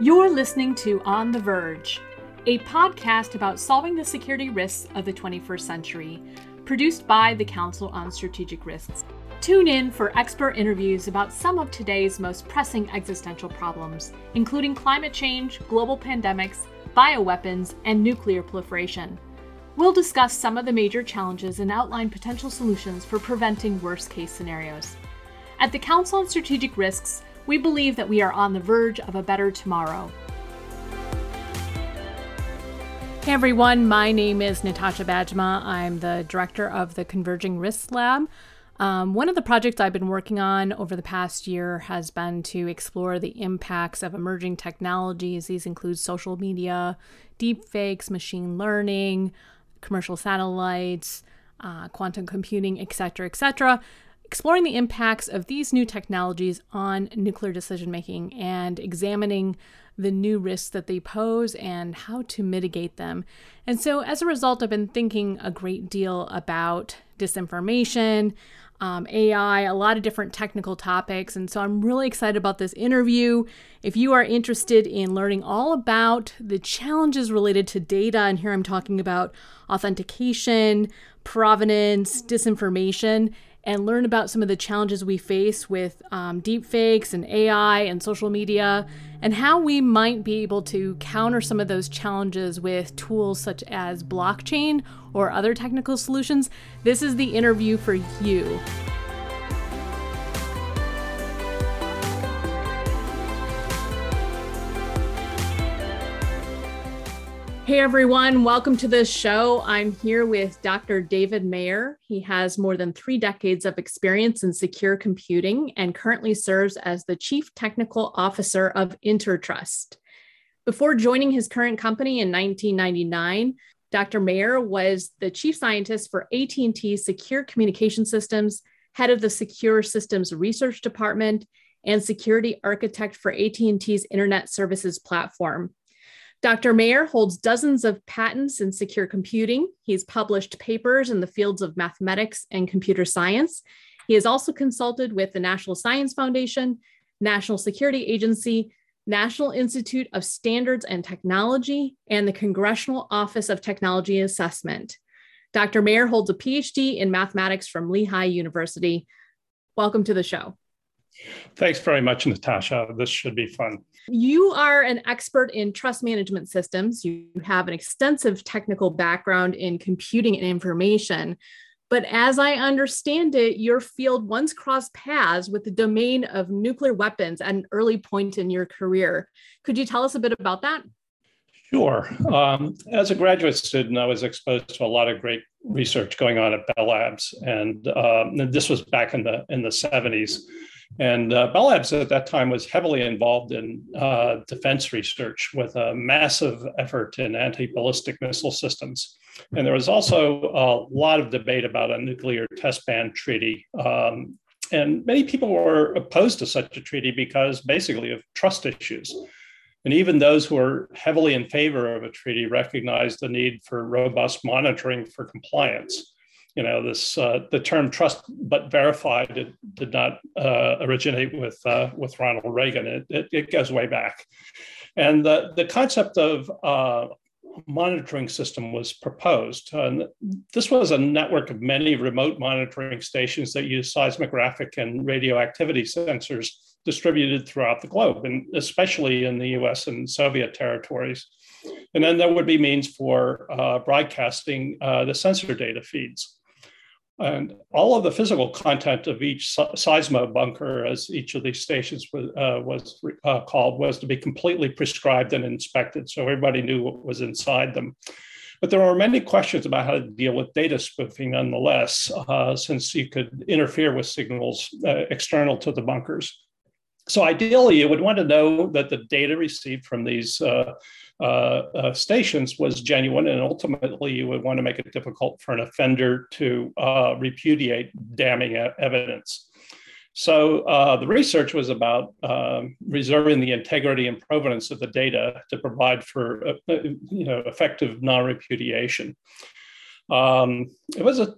You're listening to On the Verge, a podcast about solving the security risks of the 21st century, produced by the Council on Strategic Risks. Tune in for expert interviews about some of today's most pressing existential problems, including climate change, global pandemics, bioweapons, and nuclear proliferation. We'll discuss some of the major challenges and outline potential solutions for preventing worst case scenarios. At the Council on Strategic Risks, we believe that we are on the verge of a better tomorrow. Hey everyone, my name is Natasha Bajema. I'm the director of the Converging Risks Lab. Um, one of the projects I've been working on over the past year has been to explore the impacts of emerging technologies. These include social media, deepfakes, machine learning, commercial satellites, uh, quantum computing, etc., etc exploring the impacts of these new technologies on nuclear decision making and examining the new risks that they pose and how to mitigate them. And so, as a result, I've been thinking a great deal about disinformation, um, AI, a lot of different technical topics. And so, I'm really excited about this interview. If you are interested in learning all about the challenges related to data, and here I'm talking about authentication, provenance, disinformation, and learn about some of the challenges we face with um, deepfakes and AI and social media, and how we might be able to counter some of those challenges with tools such as blockchain or other technical solutions. This is the interview for you. Hey everyone, welcome to the show. I'm here with Dr. David Maher. He has more than three decades of experience in secure computing and currently serves as the Chief Technical Officer of Intertrust. Before joining his current company in 1999, Dr. Maher was the chief scientist for AT&T Secure Communication Systems, head of the Secure Systems Research Department, and security architect for AT&T's Internet Services Platform. Dr. Maher holds dozens of patents in secure computing. He's published papers in the fields of mathematics and computer science. He has also consulted with the National Science Foundation, National Security Agency, National Institute of Standards and Technology, and the Congressional Office of Technology Assessment. Dr. Maher holds a PhD in mathematics from Lehigh University. Welcome to the show. Thanks very much, Natasha. This should be fun. You are an expert in trust management systems. You have an extensive technical background in computing and information. But as I understand it, your field once crossed paths with the domain of nuclear weapons at an early point in your career. Could you tell us a bit about that? Sure. Um, as a graduate student, I was exposed to a lot of great research going on at Bell Labs, and um, this was back in the in the 70s. And uh, Bell Labs at that time was heavily involved in uh, defense research with a massive effort in anti ballistic missile systems. And there was also a lot of debate about a nuclear test ban treaty. Um, and many people were opposed to such a treaty because basically of trust issues. And even those who were heavily in favor of a treaty recognized the need for robust monitoring for compliance you know this uh, the term trust but verified did, did not uh, originate with uh, with Ronald Reagan. It, it, it, goes way back, and the the concept of uh, monitoring system was proposed. And this was a network of many remote monitoring stations that use seismographic and radioactivity sensors distributed throughout the globe, and especially in the US and Soviet territories. And then there would be means for uh, broadcasting uh, the sensor data feeds. And all of the physical content of each seismo bunker, as each of these stations was, uh, was uh, called, was to be completely prescribed and inspected. So everybody knew what was inside them. But there are many questions about how to deal with data spoofing nonetheless, uh, since you could interfere with signals uh, external to the bunkers. So ideally, you would want to know that the data received from these uh, uh, uh, stations was genuine, and ultimately you would want to make it difficult for an offender to uh, repudiate damning evidence. So uh, the research was about um, reserving the integrity and provenance of the data to provide for uh, you know effective non-repudiation. Um, it was a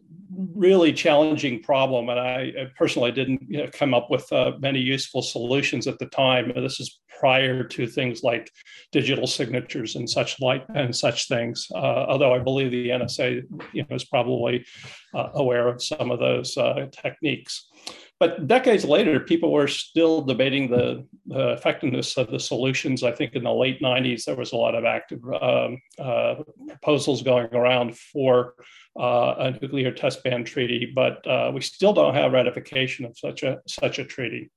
really challenging problem, and I, personally didn't you know, come up with uh, many useful solutions at the time. This is prior to things like digital signatures and such like and such things. Uh, although I believe the NSA, you know, is probably uh, aware of some of those uh, techniques. But decades later, people were still debating the, the, effectiveness of the solutions. I think in the late 90s, there was a lot of active um, uh, proposals going around for uh, a nuclear test ban treaty, but uh, we still don't have ratification of such a such a treaty.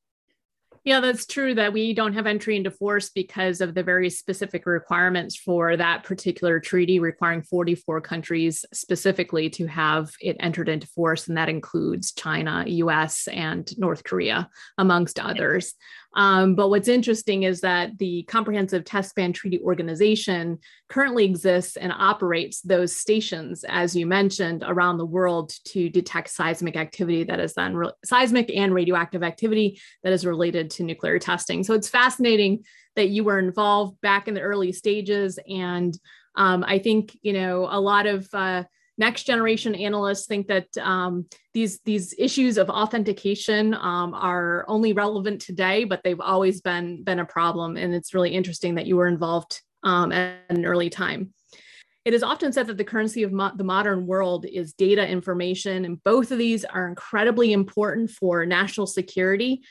Yeah, that's true that we don't have entry into force because of the very specific requirements for that particular treaty, requiring 44 countries specifically to have it entered into force. And that includes China, US, and North Korea, amongst others. Um, but what's interesting is that the Comprehensive Test Ban Treaty Organization currently exists and operates those stations, as you mentioned, around the world to detect seismic activity that is then re- seismic and radioactive activity that is related to nuclear testing. So it's fascinating that you were involved back in the early stages. And um, I think, you know, a lot of uh, next generation analysts think that um, these these issues of authentication um, are only relevant today, but they've always been been a problem. And it's really interesting that you were involved um, at an early time. It is often said that the currency of mo- the modern world is data information, and both of these are incredibly important for national security.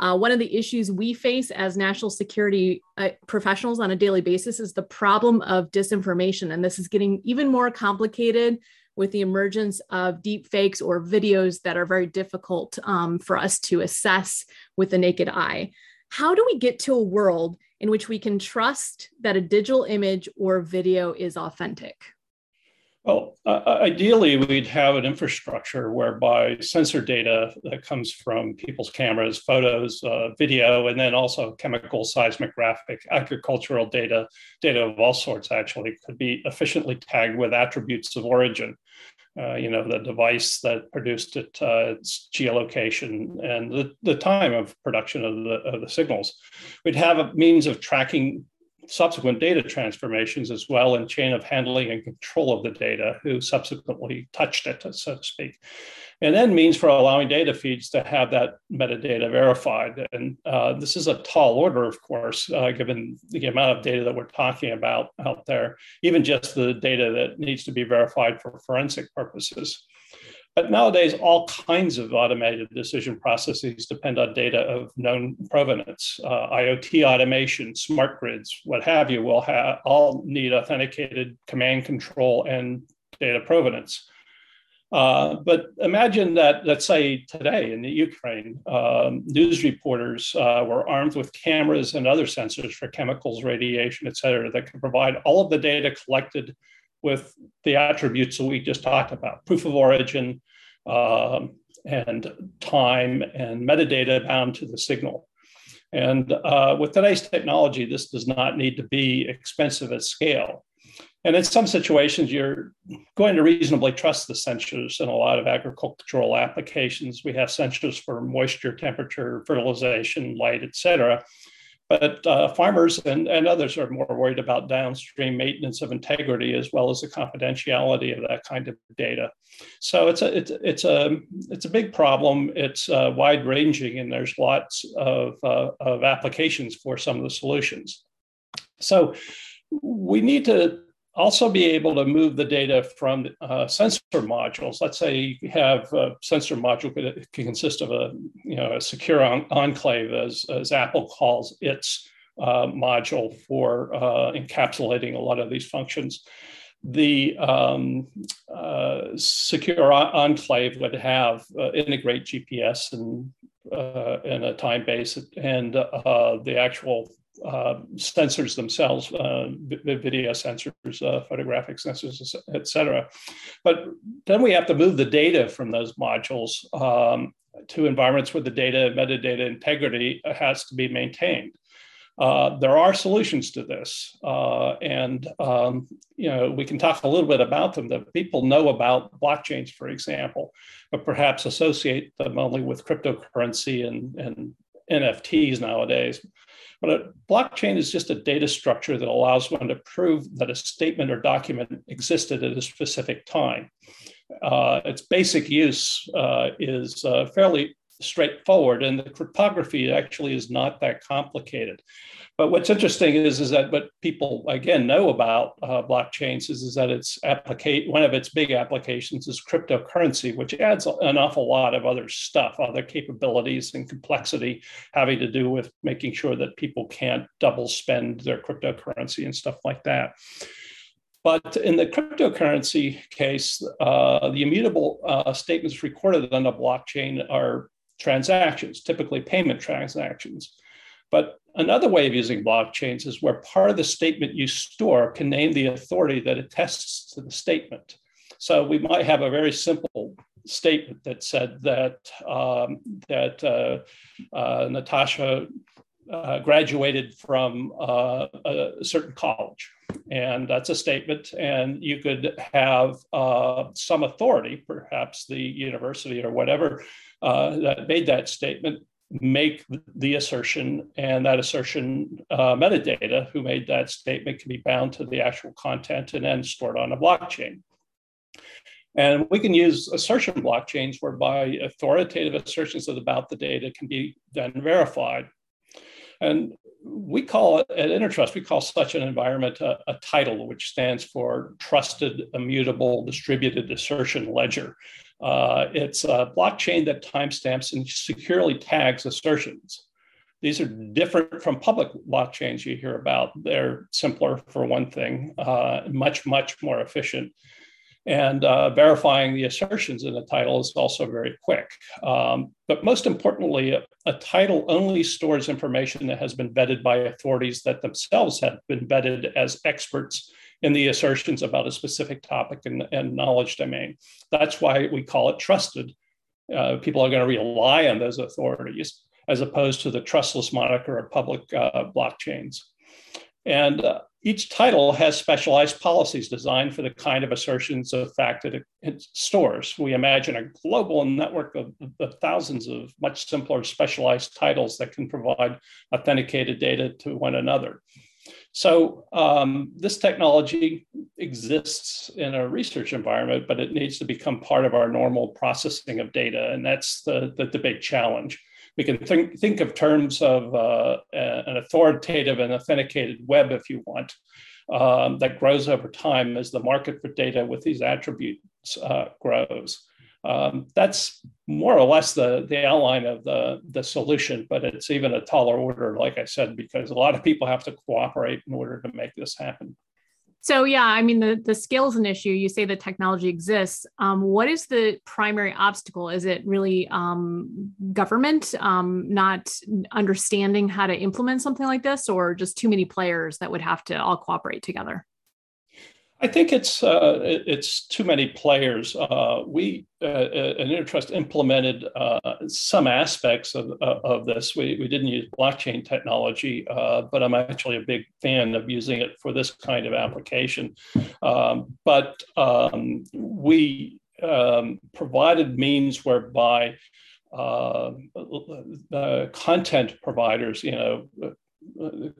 Uh, one of the issues we face as national security uh, professionals on a daily basis is the problem of disinformation. And this is getting even more complicated with the emergence of deep fakes or videos that are very difficult um, for us to assess with the naked eye. How do we get to a world in which we can trust that a digital image or video is authentic? Well, uh, uh, ideally, we'd have an infrastructure whereby sensor data that comes from people's cameras, photos, uh, video, and then also chemical, seismographic, agricultural data, data of all sorts actually, could be efficiently tagged with attributes of origin. Uh, you know, the device that produced it, uh, its geolocation, and the, the time of production of the, of the signals. We'd have a means of tracking subsequent data transformations as well and chain of handling and control of the data who subsequently touched it, so to speak. And then means for allowing data feeds to have that metadata verified. And uh, this is a tall order, of course, uh, given the amount of data that we're talking about out there, even just the data that needs to be verified for forensic purposes. But nowadays, all kinds of automated decision processes depend on data of known provenance. Uh, IoT automation, smart grids, what have you, will have all need authenticated command control and data provenance. Uh, but imagine that, let's say today in the Ukraine, um, news reporters uh, were armed with cameras and other sensors for chemicals, radiation, et cetera, that could provide all of the data collected with the attributes that we just talked about proof of origin um, and time and metadata bound to the signal. And uh, with today's technology, this does not need to be expensive at scale. And in some situations, you're going to reasonably trust the sensors in a lot of agricultural applications. We have sensors for moisture, temperature, fertilization, light, et cetera. But uh, farmers and, and others are more worried about downstream maintenance of integrity as well as the confidentiality of that kind of data. So it's a it's, it's a it's a big problem. It's uh, wide ranging, and there's lots of uh, of applications for some of the solutions. So we need to also be able to move the data from uh, sensor modules. Let's say you have a sensor module that can consist of a, you know, a secure en- enclave, as, as Apple calls its uh, module for uh, encapsulating a lot of these functions. The um, uh, secure enclave would have uh, integrate GPS and uh, in a time base and the actual uh, sensors themselves, uh, video sensors, uh, photographic sensors, et cetera. But then we have to move the data from those modules um, to environments where the data, metadata integrity has to be maintained. Uh, there are solutions to this, uh, and um, you know we can talk a little bit about them. That people know about blockchains, for example, but perhaps associate them only with cryptocurrency and, and NFTs nowadays. But a blockchain is just a data structure that allows one to prove that a statement or document existed at a specific time. Uh, its basic use uh, is uh, fairly straightforward, and the cryptography actually is not that complicated. But what's interesting is, is that what people again know about uh, blockchains is, is that it's applicate one of its big applications is cryptocurrency, which adds an awful lot of other stuff, other capabilities and complexity having to do with making sure that people can't double spend their cryptocurrency and stuff like that. But in the cryptocurrency case, uh, the immutable uh, statements recorded on the blockchain are transactions, typically payment transactions. But another way of using blockchains is where part of the statement you store can name the authority that attests to the statement. So we might have a very simple statement that said that um, that uh, uh, Natasha uh, graduated from uh, a certain college, and that's a statement. And you could have uh, some authority, perhaps the university or whatever, uh, that made that statement make the assertion and that assertion uh, metadata who made that statement can be bound to the actual content and then stored on a blockchain. And we can use assertion blockchains whereby authoritative assertions about the data can be then verified. And we call it at Intertrust, we call such an environment a, a TIDAL, which stands for Trusted Immutable Distributed Assertion Ledger. Uh, it's a blockchain that timestamps and securely tags assertions. These are different from public blockchains you hear about. They're simpler for one thing, uh, much, much more efficient. And uh, verifying the assertions in the TIDAL is also very quick. Um, but most importantly, a, a, TIDAL only stores information that has been vetted by authorities that themselves have been vetted as experts in the assertions about a specific topic and, and knowledge domain. That's why we call it trusted. Uh, people are going to rely on those authorities as opposed to the trustless moniker of public uh, blockchains. And uh, each TIDAL has specialized policies designed for the kind of assertions of fact that it, it stores. We imagine a global network of, of, thousands of much simpler specialized TIDALs that can provide authenticated data to one another. So um, this technology exists in a research environment, but it needs to become part of our normal processing of data. And that's the, the, the big challenge. We can think, think of terms of uh, an authoritative and authenticated web, if you want, um, that grows over time as the market for data with these attributes uh, grows. Um, that's more or less the, the outline of the, the solution, but it's even a taller order, like I said, because a lot of people have to cooperate in order to make this happen. So yeah, I mean the the scale is an issue. You say the technology exists. Um, what is the primary obstacle? Is it really um, government um, not understanding how to implement something like this, or just too many players that would have to all cooperate together? I think it's uh, it's too many players. Uh, we uh, uh an Intertrust implemented uh, some aspects of, uh, of this. We, we didn't use blockchain technology, but I'm actually a big fan of using it for this kind of application. Um, but um, we um, provided means whereby the content providers, you know,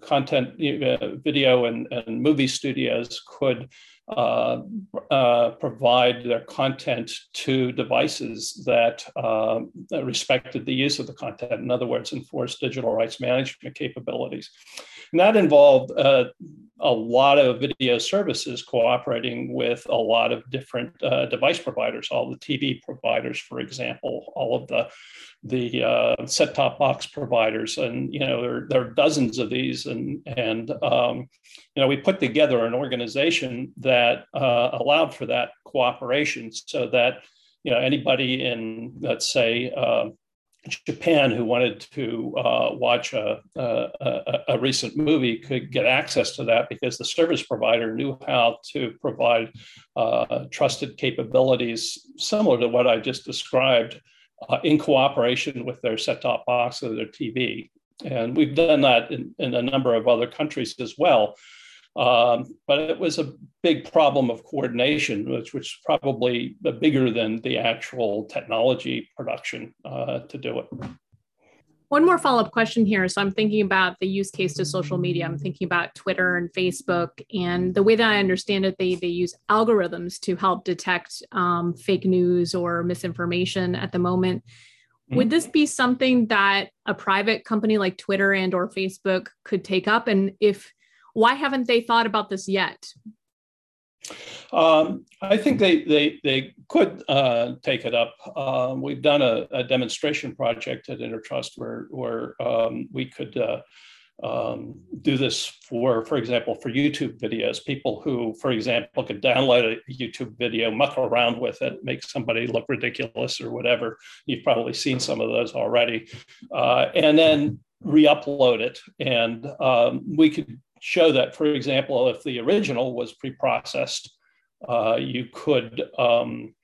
content, uh, video and, and movie studios could uh, uh, provide their content to devices that, uh, that, respected the use of the content. In other words, enforce digital rights management capabilities. And that involved uh, a lot of video services cooperating with a lot of different uh, device providers, all the TV providers, for example, all of the the uh, set-top box providers, and you know there, there are dozens of these, and and um, you know we put together an organization that uh, allowed for that cooperation, so that you know anybody in let's say uh, Japan who wanted to uh, watch a, a, a, recent movie could get access to that because the service provider knew how to provide uh, trusted capabilities similar to what I just described uh, in cooperation with their set-top box or their TV. And we've done that in, in a number of other countries as well. Um, but it was a big problem of coordination, which was probably bigger than the actual technology production uh, to do it. One more follow up question here. So I'm thinking about the use case to social media. I'm thinking about Twitter and Facebook. And the way that I understand it, they, they use algorithms to help detect um, fake news or misinformation at the moment. Mm-hmm. Would this be something that a private company like Twitter and or Facebook could take up? And if why haven't they thought about this yet? Um, I think they they they could uh, take it up. Um, we've done a, a, demonstration project at Intertrust where where um, we could uh, um, do this for, for example, for YouTube videos. People who, for example, could download a YouTube video, muck around with it, make somebody look ridiculous or whatever. You've probably seen some of those already, uh, and then re-upload it, and um, we could show that, for example, if the original was pre-processed, uh, you could um,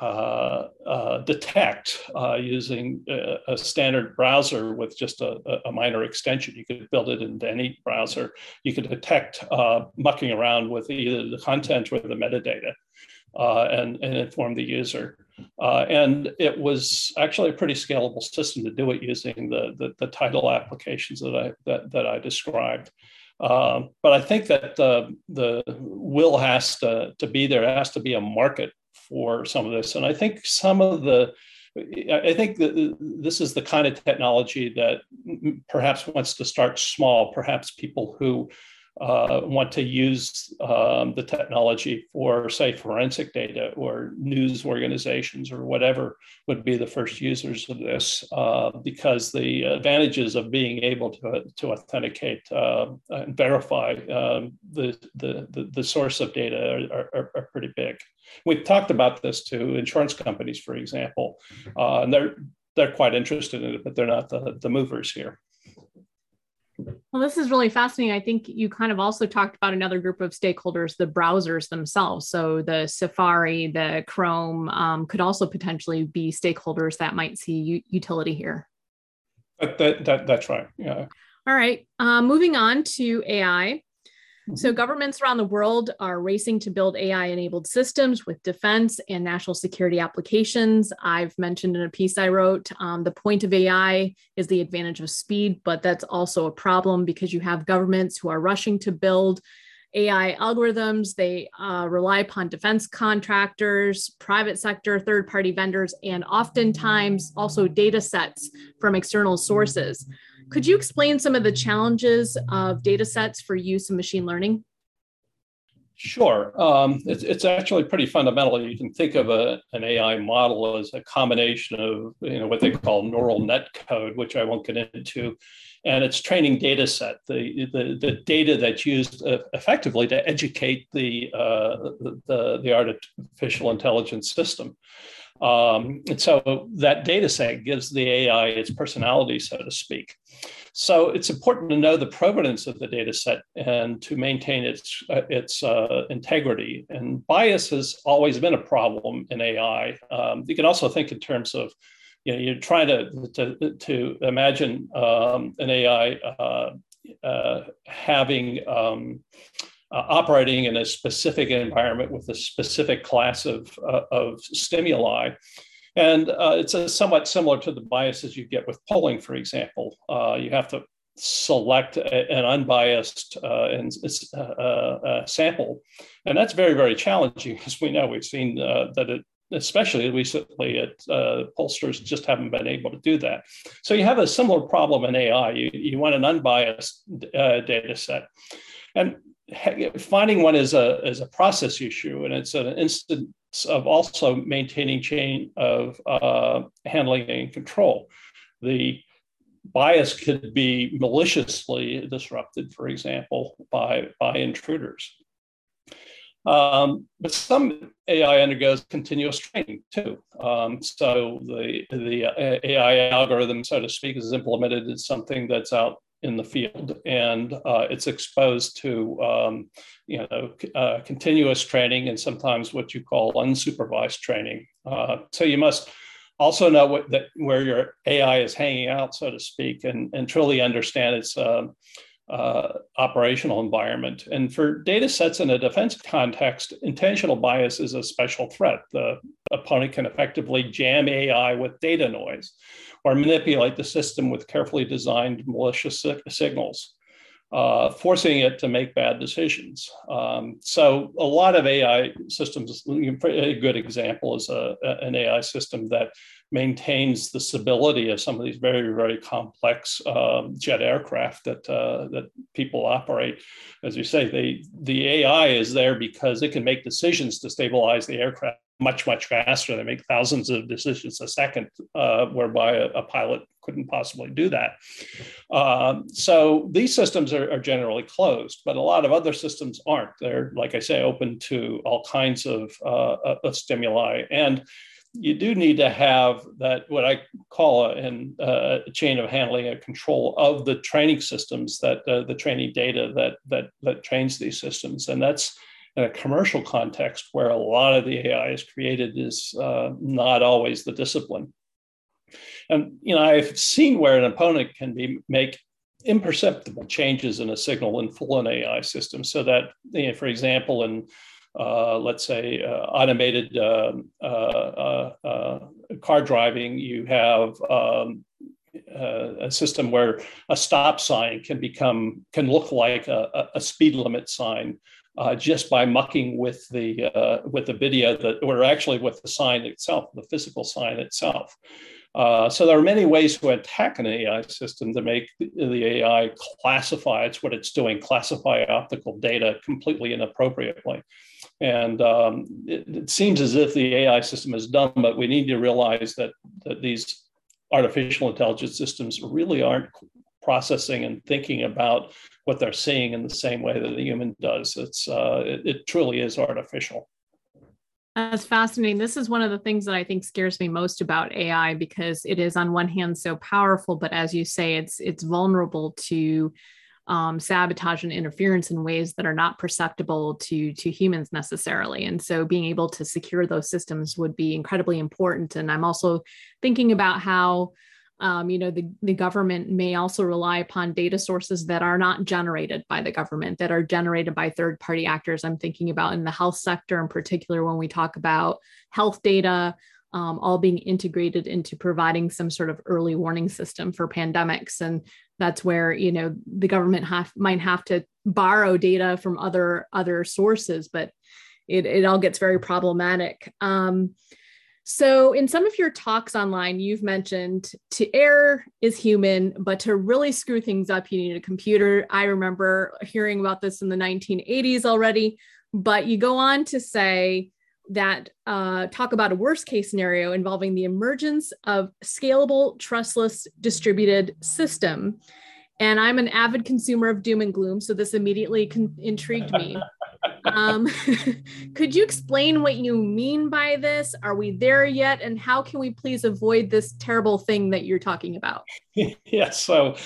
uh, uh, detect uh, using a, a, standard browser with just a, a, minor extension. You could build it into any browser. You could detect uh, mucking around with either the content or the metadata uh, and, and inform the user. and it was actually a pretty scalable system to do it using the, the, the TIDAL applications that I, that, that I described. Um, but I think that the, the will has to, to be there. It has to be a market for some of this. And I think some of the, I think that this is the kind of technology that perhaps wants to start small. Perhaps people who uh, want to use um, the technology for, say, forensic data or news organizations or whatever would be the first users of this, uh, because the advantages of being able to, to authenticate uh, and verify um, the, the, the, source of data are, are, are, pretty big. We've talked about this to insurance companies, for example, uh, and they're, they're quite interested in it, but they're not the, the movers here. Well, this is really fascinating. I think you kind of also talked about another group of stakeholders, the browsers themselves. So the Safari, the Chrome um, could also potentially be stakeholders that might see u- utility here. That, that, that, that's right. Yeah. All right. Uh, moving on to AI. So, governments around the world are racing to build AI enabled systems with defense and national security applications. I've mentioned in a piece I wrote um, the point of AI is the advantage of speed, but that's also a problem because you have governments who are rushing to build AI algorithms. They uh, rely upon defense contractors, private sector, third party vendors, and oftentimes also data sets from external sources. Could you explain some of the challenges of data sets for use in machine learning? Sure. Um, it's, it's actually pretty fundamental. You can think of a, an AI model as a combination of you know, what they call neural net code, which I won't get into, and its training data set, the, the, the data that's used uh, effectively to educate the, uh, the, the artificial intelligence system. Um, and so that data set gives the AI its personality, so to speak. So it's important to know the provenance of the data set and to maintain its, uh, its uh, integrity. And bias has always been a problem in AI. Um, you can also think in terms of, you know, you're trying to, to, to imagine um, an AI uh, uh, having um, uh, operating in a specific environment with a specific class of, uh, of stimuli. And uh, it's somewhat similar to the biases you get with polling, for example. Uh, you have to select a, an unbiased uh, and, uh, sample. And that's very, very challenging, as we know. We've seen that it especially recently at uh, pollsters just haven't been able to do that. So you have a similar problem in AI. You, you want an unbiased uh, data set. And finding one is a, is a process issue, and it's an instance of also maintaining chain of uh, handling and control. The bias could be maliciously disrupted, for example, by, by intruders. Um, but some AI undergoes continuous training too. Um, so the, the uh, AI algorithm, so to speak, is implemented as something that's out in the field, and uh, it's exposed to um, you know uh, continuous training and sometimes what you call unsupervised training. Uh, so you must also know what, that where your AI is hanging out, so to speak, and, and truly understand its um, uh, operational environment. And for data sets in a defense context, intentional bias is a special threat. The opponent can effectively jam AI with data noise or manipulate the system with carefully designed malicious signals. Uh, forcing it to make bad decisions. Um, so, a lot of AI systems, a good example is a, an AI system that maintains the stability of some of these very, very complex um, jet aircraft that uh, that people operate. As you say, they, the AI is there because it can make decisions to stabilize the aircraft much, much faster. They make thousands of decisions a second, uh, whereby a, a, pilot couldn't possibly do that. Um, so these systems are, are, generally closed, but a lot of other systems aren't. They're, like I say, open to all kinds of, uh, of stimuli. And you do need to have that what I call a, uh, a chain of handling, a control of the training systems that uh, the training data that that that trains these systems, and that's in a commercial context where a lot of the AI is created is uh, not always the discipline. And you know, I've seen where an opponent can be make imperceptible changes in a signal in full an AI system, so that you know, for example, in uh, let's say, uh, automated um, uh, uh, uh, car driving, you have um, a system where a stop sign can become can look like a, a speed limit sign uh, just by mucking with the uh, with the video that, or actually with the sign itself, the physical sign itself. Uh, so there are many ways to attack an AI system to make the, the AI classify it's what it's doing, classify optical data completely inappropriately. And um, it, it, seems as if the AI system is dumb, but we need to realize that, that these artificial intelligence systems really aren't processing and thinking about what they're seeing in the same way that the human does. It's uh, it, it truly is artificial. That's fascinating. This is one of the things that I think scares me most about AI because it is on one hand so powerful, but as you say, it's it's vulnerable to um, sabotage and interference in ways that are not perceptible to to humans necessarily and so being able to secure those systems would be incredibly important and i'm also thinking about how um, you know the, the government may also rely upon data sources that are not generated by the government that are generated by third party actors. I'm thinking about in the health sector in particular when we talk about health data um, all being integrated into providing some sort of early warning system for pandemics. And that's where you know the government have, might have to borrow data from other other sources but it, it all gets very problematic. Um, so in some of your talks online you've mentioned to err is human but to really screw things up you need a computer i remember hearing about this in the 1980s already but you go on to say that uh, talk about a worst case scenario involving the emergence of scalable, trustless, distributed system. And I'm an avid consumer of doom and gloom, so this immediately con- intrigued me. Um, could you explain what you mean by this? Are we there yet? And how can we please avoid this terrible thing that you're talking about? yes. So,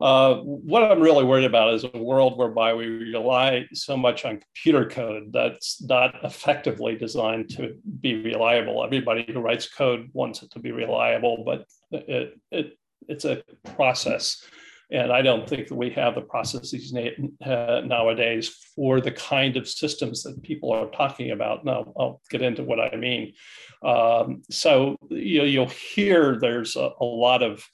uh, what I'm really worried about is a world whereby we rely so much on computer code that's not effectively designed to be reliable. Everybody who writes code wants it to be reliable, but it, it it's a process and I don't think that we have the processes uh, nowadays for the kind of systems that people are talking about. Now, I'll get into what I mean. Um, so you, will hear there's a, a lot of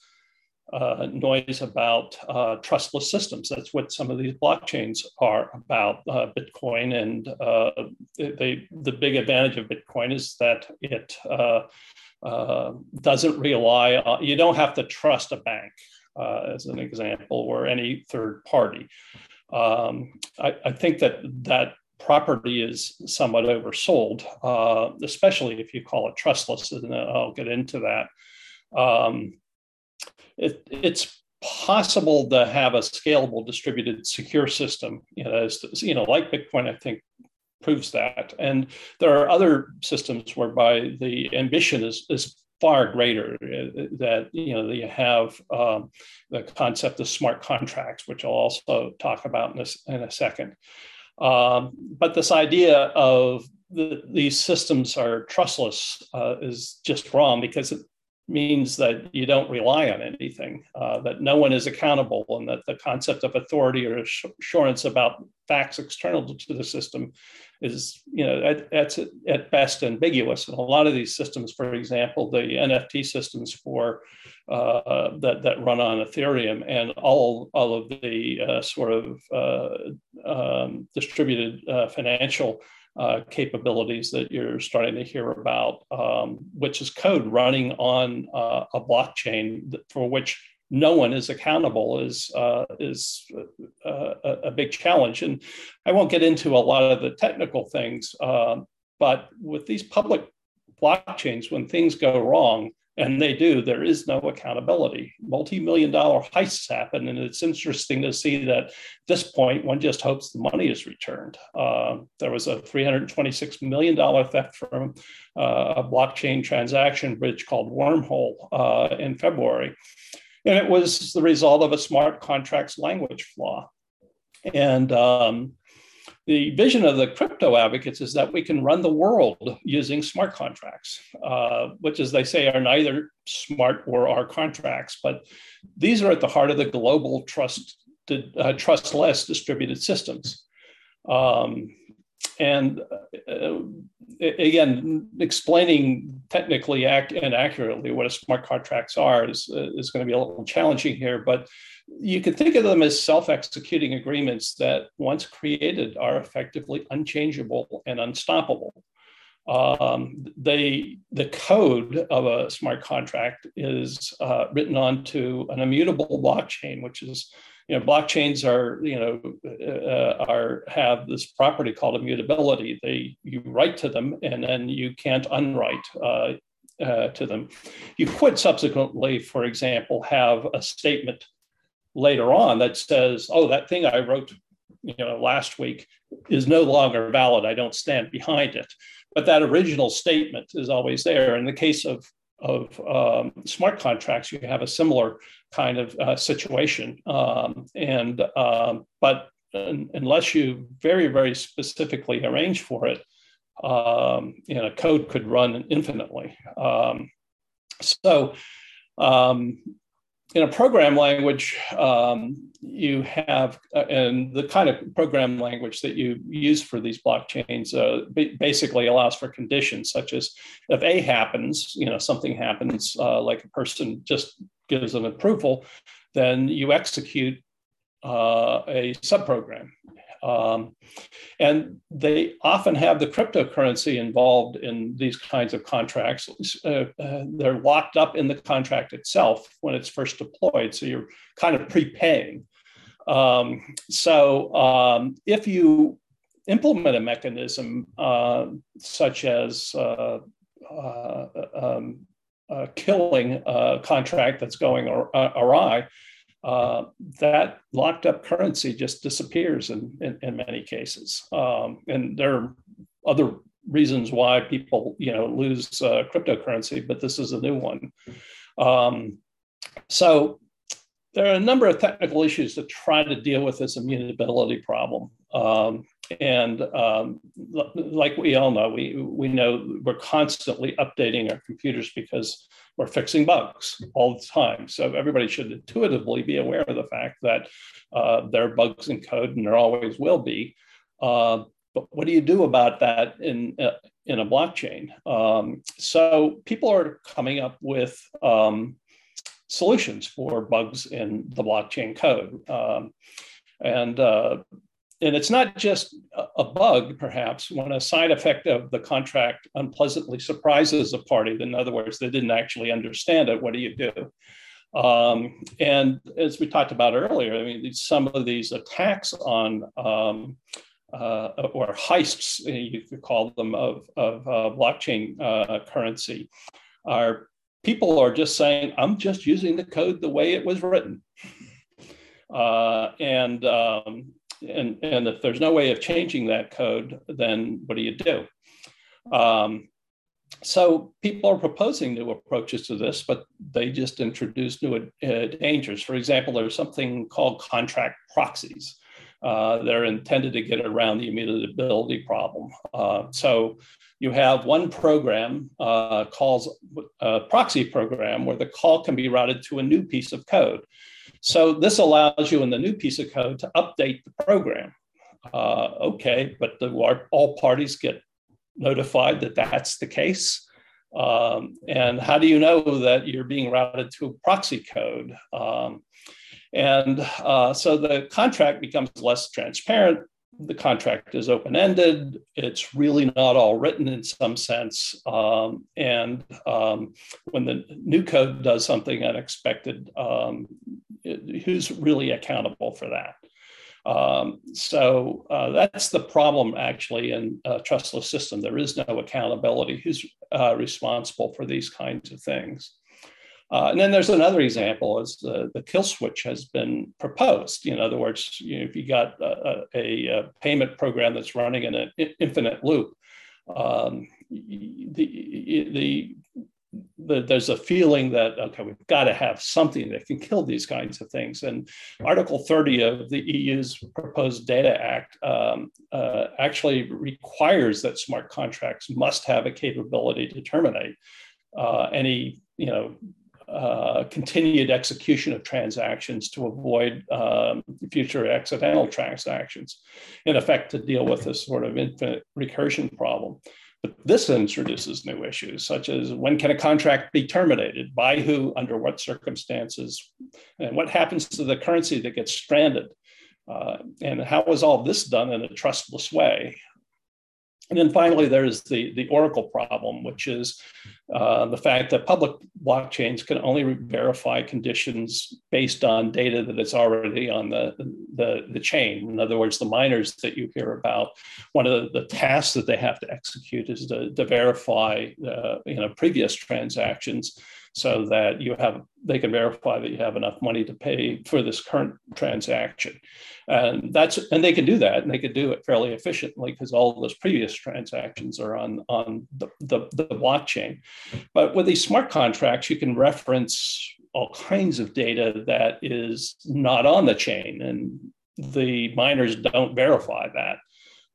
uh, noise about uh, trustless systems. That's what some of these blockchains are about. Uh, Bitcoin and uh, they, the big advantage of Bitcoin is that it uh, doesn't rely on, you don't have to trust a bank uh, as an example, or any third party. Um, I, I, think that that property is somewhat oversold, uh, especially if you call it trustless, and I'll get into that. Um, it, it's possible to have a scalable, distributed, secure system. You know, as, you know, like Bitcoin, I think proves that. And there are other systems whereby the ambition is, is far greater uh, that you know you have um, the concept of smart contracts which i'll also talk about in a, in a second. Um, but this idea of the, these systems are trustless uh, is just wrong because means that you don't rely on anything, uh, that no one is accountable, and that the concept of authority or assurance about facts external to the system is, you know, at, at, at best ambiguous. And a lot of these systems, for example, the NFT systems for uh, that that run on Ethereum and all all of the uh, sort of uh, um, distributed uh, financial uh, capabilities that you're starting to hear about, um, which is code running on uh, a blockchain for which no one is accountable is uh, is uh, a, a, big challenge. And I won't get into a lot of the technical things, um, but with these public blockchains, when things go wrong, and they do, there is no accountability. Multi million dollar heists happen. And it's interesting to see that at this point, one just hopes the money is returned. Uh, there was a $326 million theft from uh, a blockchain transaction bridge called Wormhole uh, in February. And it was the result of a smart contracts language flaw. And um, the vision of the crypto advocates is that we can run the world using smart contracts, uh, which, as they say, are neither smart or are contracts, but these are at the heart of the global trust, uh, trustless distributed systems. Um, and uh, again, explaining technically ac- and accurately what a smart contracts are is, uh, is going to be a little challenging here, but you can think of them as self-executing agreements that once created are effectively unchangeable and unstoppable. Um, they, the code of a smart contract is uh, written onto an immutable blockchain, which is, you know, blockchains are, you know, uh, are have this property called immutability. They you write to them and then you can't unwrite uh, uh to them. You could subsequently, for example, have a statement later on that says, oh, that thing I wrote you know, last week is no longer valid. I don't stand behind it. But that original statement is always there. In the case of, of um, smart contracts, you have a similar kind of uh, situation. Um, and um, but unless you very, very specifically arrange for it, um, you know, code could run infinitely. Um, so um, in a program language, um, you have, uh, and the kind of program language that you use for these blockchains uh, basically allows for conditions such as if A happens, you know, something happens, uh, like a person just gives an approval, then you execute uh, a subprogram. Um, and they often have the cryptocurrency involved in these kinds of contracts. Uh, uh, they're locked up in the contract itself when it's first deployed. So you're kind of prepaying. Um, so um, if you implement a mechanism uh, such as uh, uh, um, killing a contract that's going awry, uh, that locked up currency just disappears in, in, in many cases. Um, and there are other reasons why people, you know, lose uh, cryptocurrency, but this is a new one. Um, so there are a number of technical issues to try to deal with this immutability problem. Um, and um, like we all know, we, we know we're constantly updating our computers because we're fixing bugs all the time. So everybody should intuitively be aware of the fact that uh, there are bugs in code and there always will be. Uh, but what do you do about that in, uh, in a blockchain? Um, so people are coming up with um, solutions for bugs in the blockchain code. Um, and uh, and it's not just a bug, perhaps, when a side effect of the contract unpleasantly surprises a party. In other words, they didn't actually understand it. What do you do? Um, and as we talked about earlier, I mean, some of these attacks on um, uh, or heists, you could call them, of, of uh, blockchain uh, currency are people are just saying, I'm just using the code the way it was written. Uh, and um, and, and if there's no way of changing that code, then what do you do? Um, so people are proposing new approaches to this, but they just introduce new uh, dangers. For example, there's something called contract proxies. uh, that are intended to get around the immutability problem. Uh, so you have one program uh, calls a proxy program where the call can be routed to a new piece of code. So this allows you in the new piece of code to update the program. Uh, okay, but the, all parties get notified that that's the case. Um, and how do you know that you're being routed to a proxy code? Um, and uh, so the contract becomes less transparent. The contract is open ended. It's really not all written in some sense. Um, and um, when the new code does something unexpected, um, who's really accountable for that? Um, so uh, that's the problem actually in a trustless system. There is no accountability. Who's uh, responsible for these kinds of things? Uh, and then there's another example is the, the kill switch has been proposed. In other words, you know, if you got a, a, a, payment program that's running in an infinite loop, um, the the, there's a feeling that okay we've got to have something that can kill these kinds of things. And article 30 of the eu's proposed data act um, uh, actually requires that smart contracts must have a capability to terminate uh, any you know uh, continued execution of transactions to avoid um, future accidental transactions in effect to deal with this sort of infinite recursion problem but this introduces new issues, such as when can a contract be terminated, by who, under what circumstances, and what happens to the currency that gets stranded, uh, and how is all this done in a trustless way? And then finally, there's the, the Oracle problem, which is uh, the fact that public blockchains can only verify conditions based on data that is already on the, the, the chain. In other words, the miners that you hear about, one of the, the tasks that they have to execute is to, to verify uh, you know, previous transactions so that you have they can verify that you have enough money to pay for this current transaction. And that's and they can do that and they can do it fairly efficiently because all those previous transactions are on on the, the, the blockchain. But with these smart contracts you can reference all kinds of data that is not on the chain and the miners don't verify that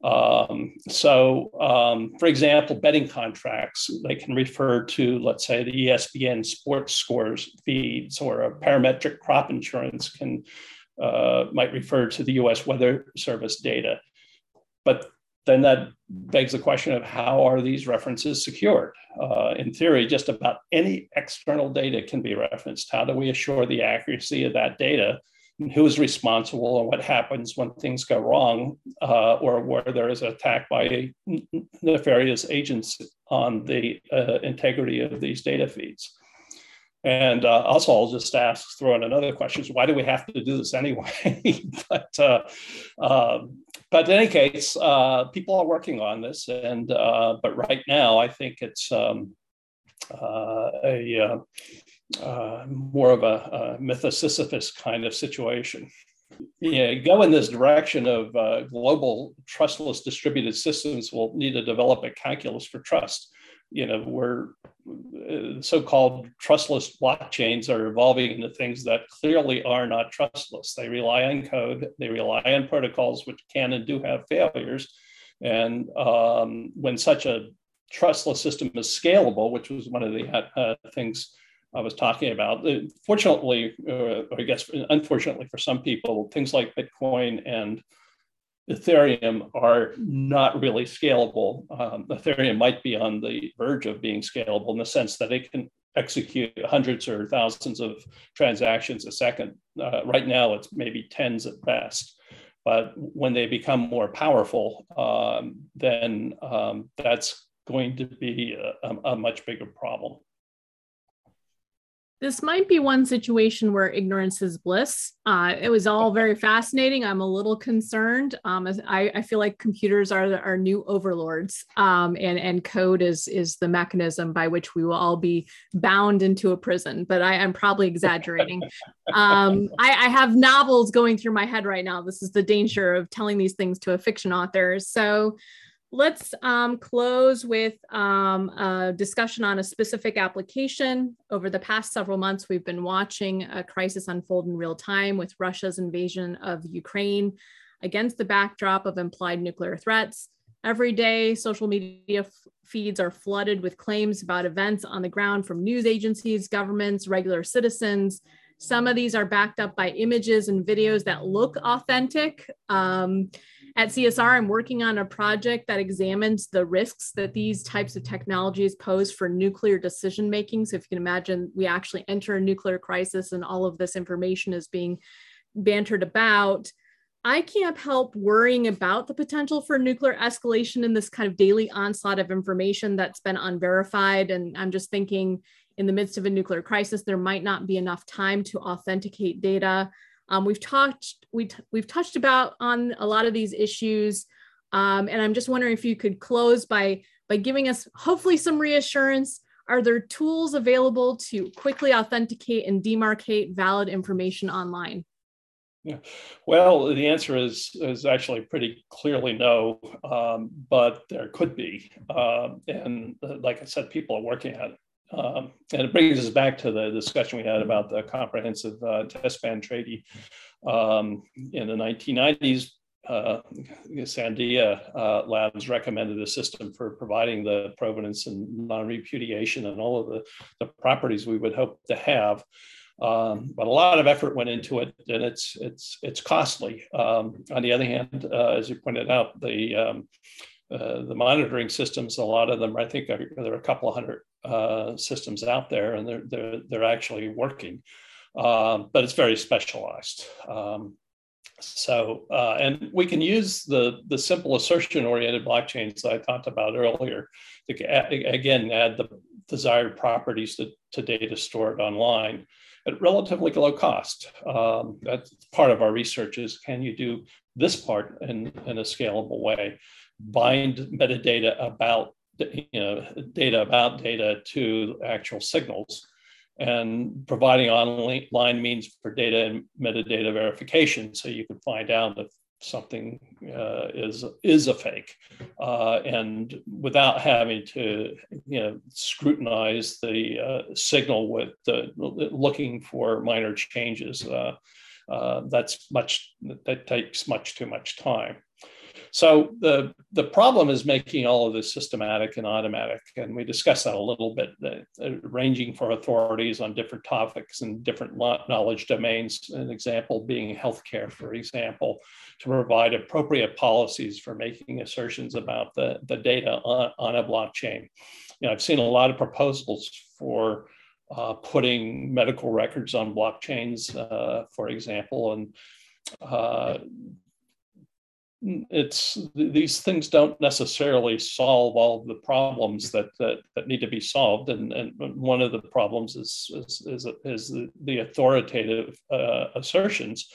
um, so, um, for example, betting contracts, they can refer to, let's say, the ESPN sports scores feeds, or a parametric crop insurance can uh, might refer to the U.S. Weather Service data. But then that begs the question of how are these references secured? Uh, in theory, just about any external data can be referenced. How do we assure the accuracy of that data who is responsible and what happens when things go wrong uh, or where there is an attack by nefarious agents on the uh, integrity of these data feeds. And uh, also, I'll just ask, throw in another question: is Why do we have to do this anyway? but, uh, um, but in any case, uh, people are working on this, and uh, but right now, I think it's um, a uh, more of a, a myth of Sisyphus kind of situation. Yeah, go in this direction of uh, global trustless distributed systems will need to develop a calculus for trust. You know, where uh, so-called trustless blockchains are evolving into things that clearly are not trustless. They rely on code, they rely on protocols which can and do have failures. And um, when such a trustless system is scalable, which was one of the uh, things I was talking about. Fortunately, uh, or I guess unfortunately for some people, things like Bitcoin and Ethereum are not really scalable. Um, Ethereum might be on the verge of being scalable in the sense that it can execute hundreds or thousands of transactions a second. Uh, right now, it's maybe tens at best. But when they become more powerful, um, then um, that's going to be a, a much bigger problem. This might be one situation where ignorance is bliss. Uh, it was all very fascinating. I'm a little concerned. Um, I, I, feel like computers are our new overlords, um, and and code is is the mechanism by which we will all be bound into a prison. But I am probably exaggerating. Um, I, I have novels going through my head right now. This is the danger of telling these things to a fiction author. So let's um, close with um, a discussion on a specific application. Over the past several months, we've been watching a crisis unfold in real time with Russia's invasion of Ukraine. against the backdrop of implied nuclear threats. Every day, social media feeds are flooded with claims about events on the ground from news agencies, governments, regular citizens. Some of these are backed up by images and videos that look authentic. Um, at CSR, I'm working on a project that examines the risks that these types of technologies pose for nuclear decision making. So, if you can imagine, we actually enter a nuclear crisis and all of this information is being bantered about. I can't help worrying about the potential for nuclear escalation in this kind of daily onslaught of information that's been unverified. And I'm just thinking, in the midst of a nuclear crisis, there might not be enough time to authenticate data. Um, we've talked we we've touched about on a lot of these issues, um, and I'm just wondering if you could close by by giving us hopefully some reassurance. Are there tools available to quickly authenticate and demarcate valid information online? Yeah, well, the answer is is actually pretty clearly no, um, but there could be, um, and uh, like I said, people are working at it. Um, and it brings us back to the discussion we had about the comprehensive uh, test ban treaty um, in the 1990s. Uh, Sandia uh, Labs recommended a system for providing the provenance and non-repudiation and all of the, the properties we would hope to have. Um, but a lot of effort went into it, and it's it's it's costly. Um, on the other hand, uh, as you pointed out, the um, uh, the monitoring systems, a lot of them, I think, are, there are a couple of hundred uh, systems out there, and they're they're they're actually working, um, but it's very specialized. Um, so, uh, and we can use the the simple assertion-oriented blockchains that I talked about earlier to add, again add the desired properties to, to data stored online at relatively low cost. Um, that's part of our research is can you do this part in, in a scalable way, bind metadata about you know, data about data to actual signals and providing online means for data and metadata verification. So you can find out if something uh, is is a fake uh, and without having to you know scrutinize the uh, signal with looking for minor changes uh, uh, that's much that takes much too much time so the, the problem is making all of this systematic and automatic. And we discussed that a little bit, uh, ranging for authorities on different topics and different knowledge domains. An example being healthcare, for example, to provide appropriate policies for making assertions about the, the data on, on a blockchain. You know, I've seen a lot of proposals for uh, putting medical records on blockchains, uh, for example, and uh, it's these things don't necessarily solve all the problems that that, that need to be solved. And, and one of the problems is is, is, is the, authoritative uh, assertions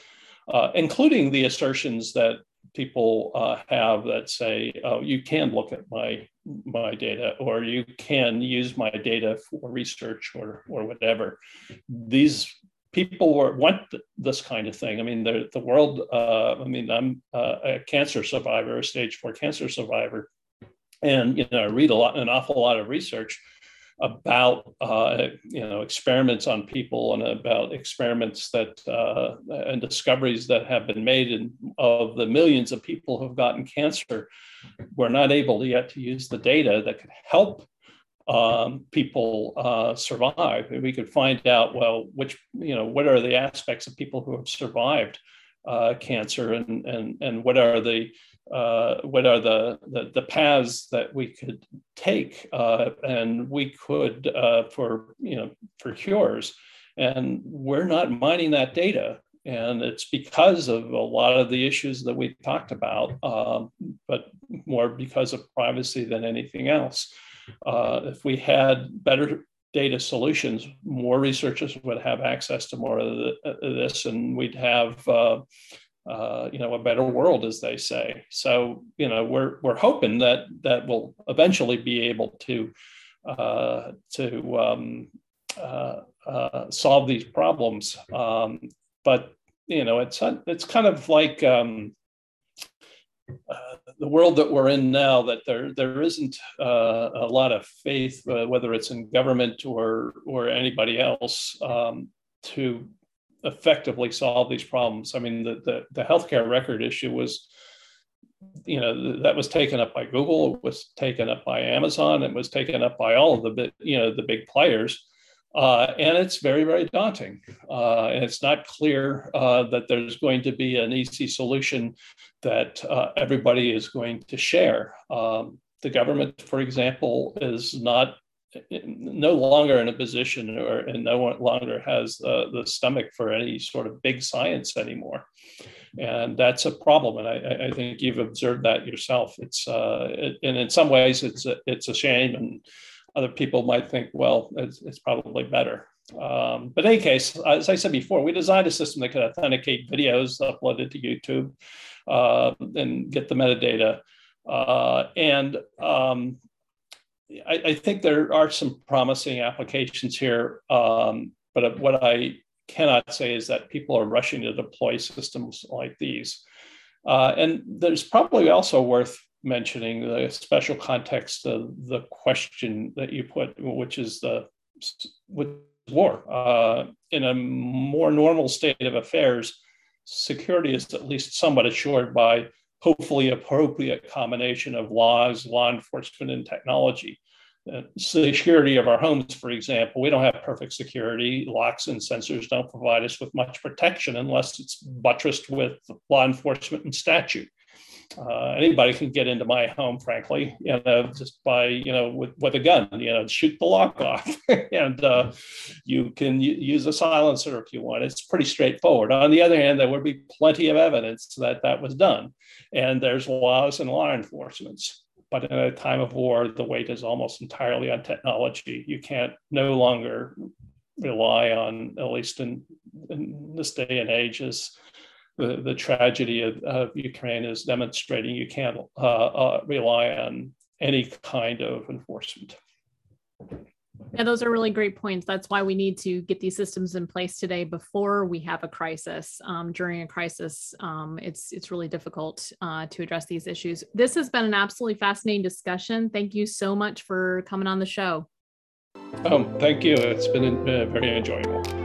uh, including the assertions that people uh, have that say oh you can look at my my data or you can use my data for research or or whatever. These people were, want this kind of thing. I mean, the, the world, uh, I mean, I'm uh, a cancer survivor, a stage four cancer survivor. And, you know, I read a lot, an awful lot of research about, uh, you know, experiments on people and about experiments that, uh, and discoveries that have been made in, of the millions of people who've gotten cancer. We're not able yet to use the data that could help um, people uh, survive. We could find out, well, which, you know, what are the aspects of people who have survived uh, cancer and, and, and what are the, uh, what are the, the, the, paths that we could take uh, and we could uh, for, you know, for cures. And we're not mining that data. And it's because of a lot of the issues that we talked about, um, but more because of privacy than anything else. Uh, if we had better data solutions, more researchers would have access to more of, the, of this, and we'd have uh, uh, you know a better world, as they say. So you know we're we're hoping that that will eventually be able to uh, to um, uh, uh, solve these problems. Um, but you know it's it's kind of like um, uh, the world that we're in now that there there isn't uh, a lot of faith, uh, whether it's in government or or anybody else, um, to effectively solve these problems. I mean, the, the, the healthcare record issue was, you know, that was taken up by Google, it was taken up by Amazon, it was taken up by all of the you know, the big players. Uh, and it's very, very daunting. Uh, and it's not clear uh, that there's going to be an easy solution that uh, everybody is going to share. Um, the government, for example, is not no longer in a position or and no longer has uh, the stomach for any sort of big science anymore and that's a problem and i, I think you've observed that yourself it's uh, it, and in some ways it's a, it's a shame and other people might think well it's, it's probably better um, but in any case as i said before we designed a system that could authenticate videos uploaded to youtube uh, and get the metadata uh, and um, I, I, think there are some promising applications here, um, but what I cannot say is that people are rushing to deploy systems like these. Uh, and there's probably also worth mentioning the special context of the question that you put, which is the with war. Uh, in a more normal state of affairs, security is at least somewhat assured by hopefully appropriate combination of laws, law enforcement, and technology. Uh, security of our homes, for example, we don't have perfect security. Locks and sensors don't provide us with much protection unless it's buttressed with law enforcement and statute. Uh, anybody can get into my home, frankly, you know, just by, you know, with, with a gun, you know, shoot the lock off. and uh, you can use a silencer if you want. It's pretty straightforward. On the other hand, there would be plenty of evidence that that was done. And there's laws and law enforcements. But in a time of war, the weight is almost entirely on technology. You can't no longer rely on, at least in, in this day and age, as the, the tragedy of, of Ukraine is demonstrating, you can't uh, uh, rely on any kind of enforcement. Yeah, those are really great points. That's why we need to get these systems in place today before we have a crisis. Um, during a crisis, um, it's it's really difficult uh, to address these issues. This has been an absolutely fascinating discussion. Thank you so much for coming on the show. Um, thank you. It's been uh, very enjoyable.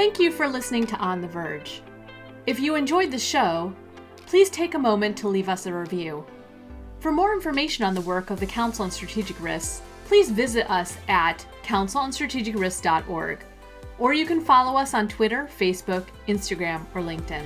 Thank you for listening to On the Verge. If you enjoyed the show, please take a moment to leave us a review. For more information on the work of the Council on Strategic Risks, please visit us at councilonstrategicrisks.org, or you can follow us on Twitter, Facebook, Instagram, or LinkedIn.